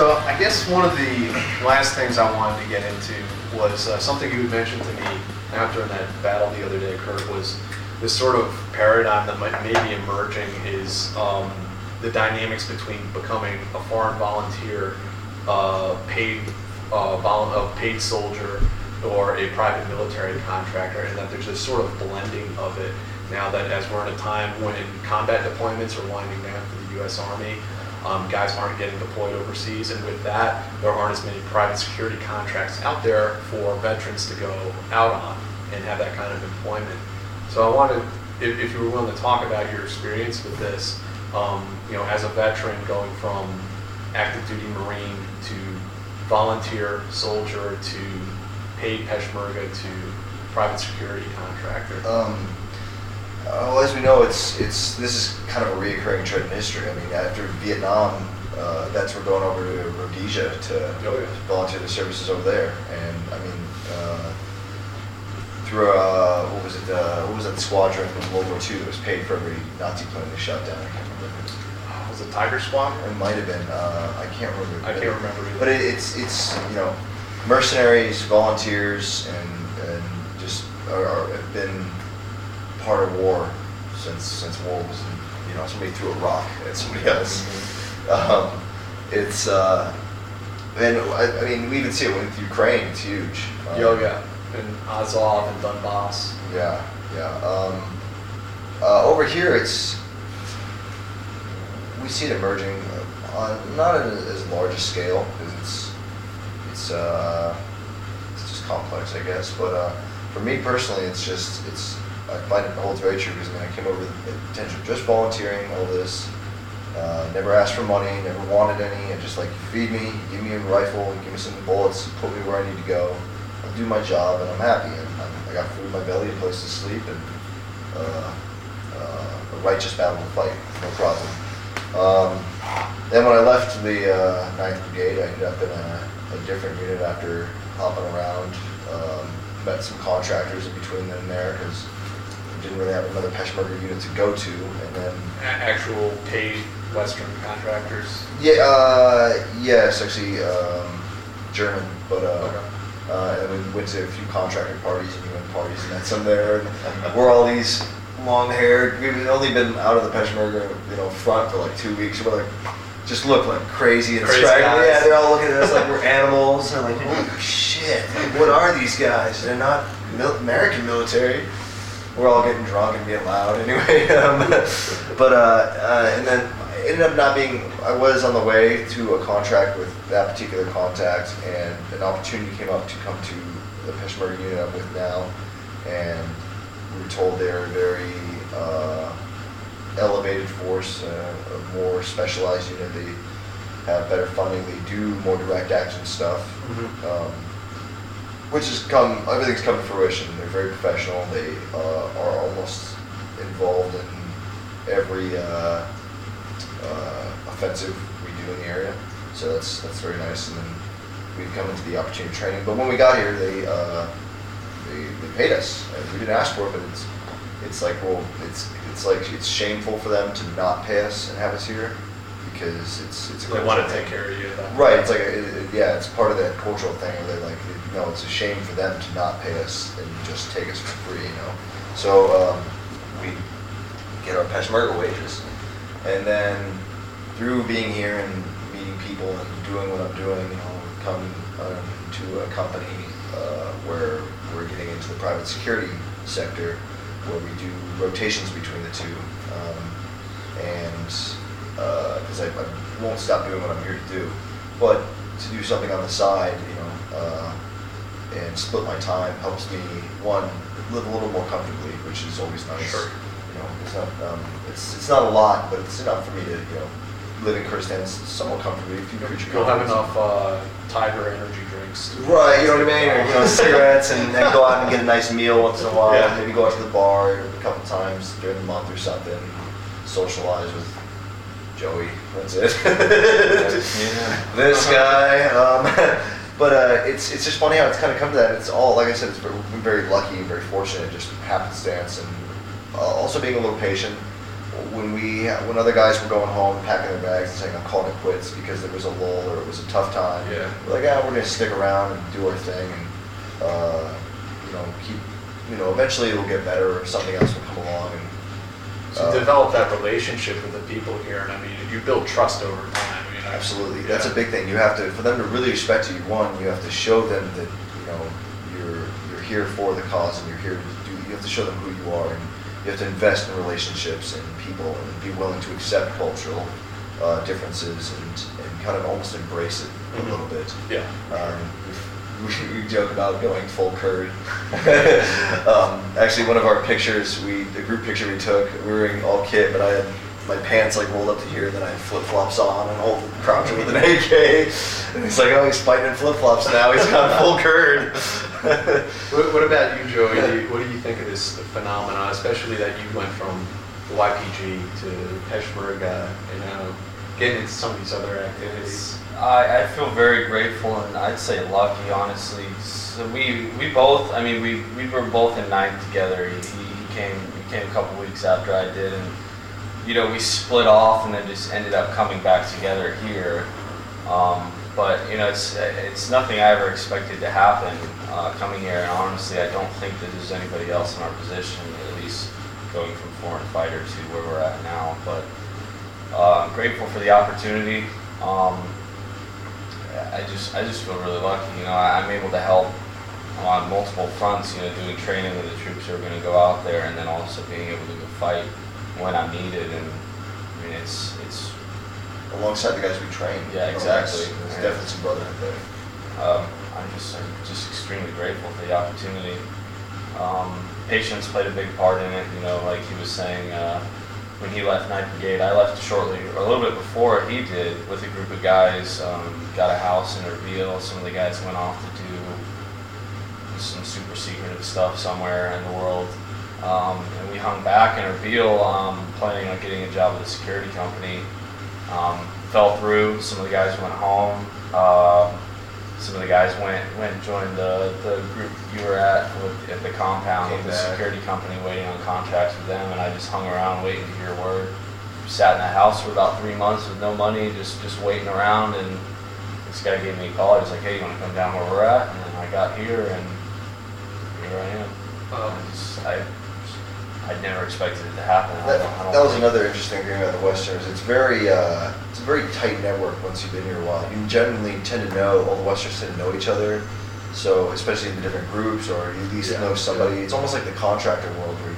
So I guess one of the last things I wanted to get into was uh, something you had mentioned to me after that battle the other day, Kurt, was this sort of paradigm that might maybe emerging is um, the dynamics between becoming a foreign volunteer, uh, paid uh, a paid soldier, or a private military contractor, and that there's this sort of blending of it now that as we're in a time when combat deployments are winding down for the U.S. Army, um, guys aren't getting deployed overseas, and with that, there aren't as many private security contracts out there for veterans to go out on and have that kind of employment. So I wanted, if, if you were willing to talk about your experience with this, um, you know, as a veteran going from active duty Marine to volunteer soldier to paid Peshmerga to private security contractor. Um, uh, well, as we know, it's it's this is kind of a reoccurring trend in history. I mean, after Vietnam, uh, vets were going over to Rhodesia to Oh, yeah. volunteer the services over there, and I mean, uh, through uh, what was it? Uh, what was that squadron in World War II that was paid for every Nazi plane they shot down? I can't remember. Was it Tiger Squadron? It might have been. Uh, I can't remember. I can't remember either. But it, it's it's you know mercenaries, volunteers, and and just are, are, have been part of war since since war was you know somebody threw a rock at somebody else. Um, it's uh, and I, I mean we even see it with Ukraine. It's huge. Um, Yo, yeah. And Azov and Donbass. yeah, yeah. Um, uh, over here, it's we see it emerging uh, on not at as large a scale because it's it's uh, it's just complex, I guess. But uh, for me personally, it's just it's I find it holds very because I mean I came over with the intention of just volunteering all this. Uh, never asked for money, never wanted any, and just like feed me, give me a rifle, give me some bullets, put me where I need to go. I'll do my job, and I'm happy. And I'm, I got food in my belly, a place to sleep, and uh, uh, a righteous battle to fight, no problem. Um, then when I left the uh, 9th Brigade, I ended up in a, a different unit after hopping around. Um, met some contractors in between then and there because didn't really have another Peshmerga unit to go to, and then A- Actual paid Western contractors. yeah, uh, yes, actually um, German, but uh, uh, and we went to a few contractor parties and UN parties and met some there, and we're all these long-haired. We've only been out of the Peshmerga, you know, front for like two weeks. We're like, just look like crazy and Crazy guys. Yeah, they're all looking at us like we're animals. And like, holy shit, like, what are these guys? They're not mil- American military. We're all getting drunk and being loud anyway. Um, but uh, uh, and then I ended up not being. I was on the way to a contract with that particular contact, and an opportunity came up to come to the Peshmerga unit I'm with now, and we were told they're a very uh, elevated force, uh, a more specialized unit. They have better funding. They do more direct action stuff. Um, which has come, everything's come to fruition. They're very professional. They uh, are almost involved in every uh, uh, offensive we do in the area. So that's that's very nice. And then we've come into the opportunity training. But when we got here, they uh, they, they paid us. And we didn't ask for it, but it's it's like well, it's it's like it's shameful for them to not pay us and have us here because it's it's a They want to cultural take care of you. Right, it's like, it, it- yeah, it's part of that cultural thing where they like, you know, it's a shame for them to not pay us and just take us for free, you know? So, um, we get our Peshmerga wages. And then through being here and meeting people and doing what I'm doing, you know, come um, to a company, uh, where we're getting into the private security sector, where we do rotations between the two. Um, and because I, I won't stop doing what I'm here to do, but to do something on the side, you know, uh, and split my time helps me one live a little more comfortably, which is always nice. Sure. You know, it's not um, it's it's not a lot, but it's enough for me to you know live in Kurdistan somewhat comfortably. If you creature You'll have enough uh, Tiger energy drinks. Right, you know what I mean? Or, you know, cigarettes and then go out and get a nice meal once in a while. Yeah. Maybe go out to the bar a couple times during the month or something. Socialize with Joey. That's it. Yeah. this guy. Um, but uh, it's it's just funny how it's kind of come to that. It's all like I said. It's very, been very lucky and very fortunate, just happenstance, and uh, also being a little patient. when we when other guys were going home, packing their bags and saying I'm calling it quits because there was a lull or it was a tough time. Yeah. We're like, ah, we're gonna stick around and do our thing, and uh, you know, keep, you know, eventually it'll get better or something else will come along. And So uh, develop that relationship with the people here, and I mean, you build trust over time? Absolutely, that's a big thing. You have to, for them to really respect you. One, you have to show them that you know you're you're here for the cause and you're here to do. You have to show them who you are, and you have to invest in relationships and people, and be willing to accept cultural uh, differences and and kind of almost embrace it a little bit. Yeah. Um, we, we joke about going full Kurd. um, actually, one of our pictures, we the group picture we took, we were in all kit, but I had my pants like rolled up to here, then I had flip flops on and holding crouching with an AK. And he's like, oh, he's fighting in flip flops now. He's got full Kurd. What, what about you, Joey? Do you- What do you think of this phenomenon, especially that you went from the YPG to Peshmerga, you know, getting into some of these other activities? I, I feel very grateful and I'd say lucky, honestly. So we we both, I mean, we, we were both in ninth together. He, he came he came a couple weeks after I did, and you know we split off and then just ended up coming back together here. Um, but you know, it's it's nothing I ever expected to happen uh, coming here, and honestly, I don't think that there's anybody else in our position, at least going from foreign fighter to where we're at now. But uh, I'm grateful for the opportunity. Um, I just I just feel really lucky. You know, I, I'm able to help on multiple fronts. You know, doing training with the troops who are going to go out there, and then also being able to go fight when I'm needed. And I mean, it's it's Alongside the guys we trained. Yeah, You know, exactly. There's, Yeah. definitely some brotherhood there. um, I'm just I'm just extremely grateful for the opportunity. Um, patience played a big part in it. You know, like he was saying. Uh, when he left Ninth Brigade, I left shortly, or a little bit before he did, with a group of guys. Um, got a house in Erbil. Some of the guys went off to do some super secretive stuff somewhere in the world. Um, and we hung back in Erbil, um, planning on getting a job with a security company. Um, fell through. Some of the guys went home. Um, some of the guys went went and joined the, the group you were at with, at the compound with the security company, waiting on contracts with them. And I just hung around waiting to hear word. Sat in that house for about three months with no money, just just waiting around. And this guy gave me a call. He was like, "Hey, you want to come down where we're at?" And then I got here, and here I am. Um, I I, I never expected it to happen. That, don't- I don't that was another interesting thing about the Westerners. It's very, uh, it's a very tight network once you've been here a while. You generally tend to know all the Westerners tend to know each other. So especially in the different groups, or you at least Yeah, know somebody. yeah. It's almost like the contractor world where you,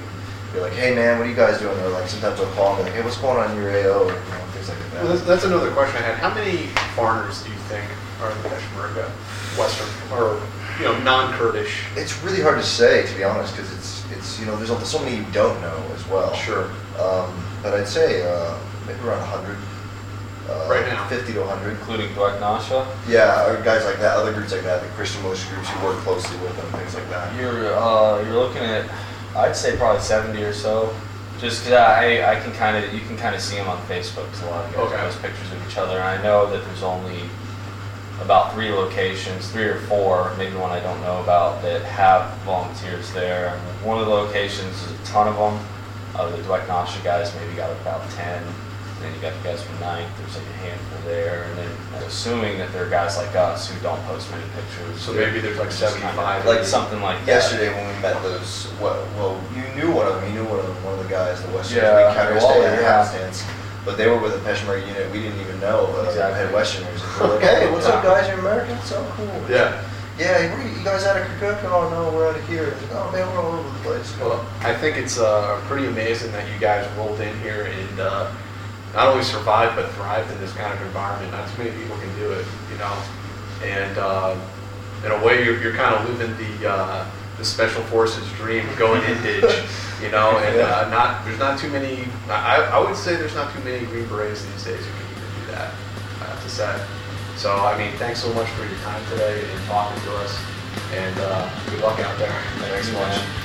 you're like, hey man, what are you guys doing? Or like sometimes they'll call me like, hey, what's going on in your AO? Or you know, things like that. Well, that's, that's another question I had. How many foreigners do you think are in the Peshmerga, Western, or, you know, non-Kurdish? It's really hard to say, to be honest, because it's it's you know there's so many you don't know as well. Sure. Um, but I'd say uh, maybe around 100. Uh, Right now? 50 to 100. including Dwekh Nawsha. Yeah, or guys like that, other groups like that, the Christian militia groups who work closely with them, things like that. You're uh, you're looking at, I'd say probably 70 or so. Just 'cause I, I can kind of, you can kind of see them on Facebook 'cause a lot of guys Okay. post pictures of each other. And I know that there's only about three locations, three or four, maybe one I don't know about, that have volunteers there. One of the locations is a ton of them. Uh, the Dwekh Nawsha guys maybe got about 10. And then you got the guys from Ninth, there's like a handful there. And then assuming that there are guys like us who don't post many pictures. So maybe there's like Just kinda 75. Like something like that. Yesterday when we met those, well, well, you knew one of them, you knew one of them, one of the guys, the Westerners, Yeah, we counter Waller, yeah. happenstance. But they were with a Peshmerga unit we didn't even know, uh, Exactly. had Westerners. And we're like, hey, what's up guys, you're American? So cool. Yeah. Yeah, where are you, you guys out of Kirkuk? Oh no, we're out of here. Like, oh man, we're all over the place. Well, I think it's uh, pretty amazing that you guys rolled in here and uh, not only survived but thrived in this kind of environment. Not too many people can do it, you know. And uh, in a way, you're, you're kind of living the uh, the special forces dream, of going indig, you know. And uh, not there's not too many. I, I would say there's not too many Green Berets these days who can even do that. I have to say. So I mean, thanks so much for your time today and talking to us. And uh, good luck out there. Thanks so much.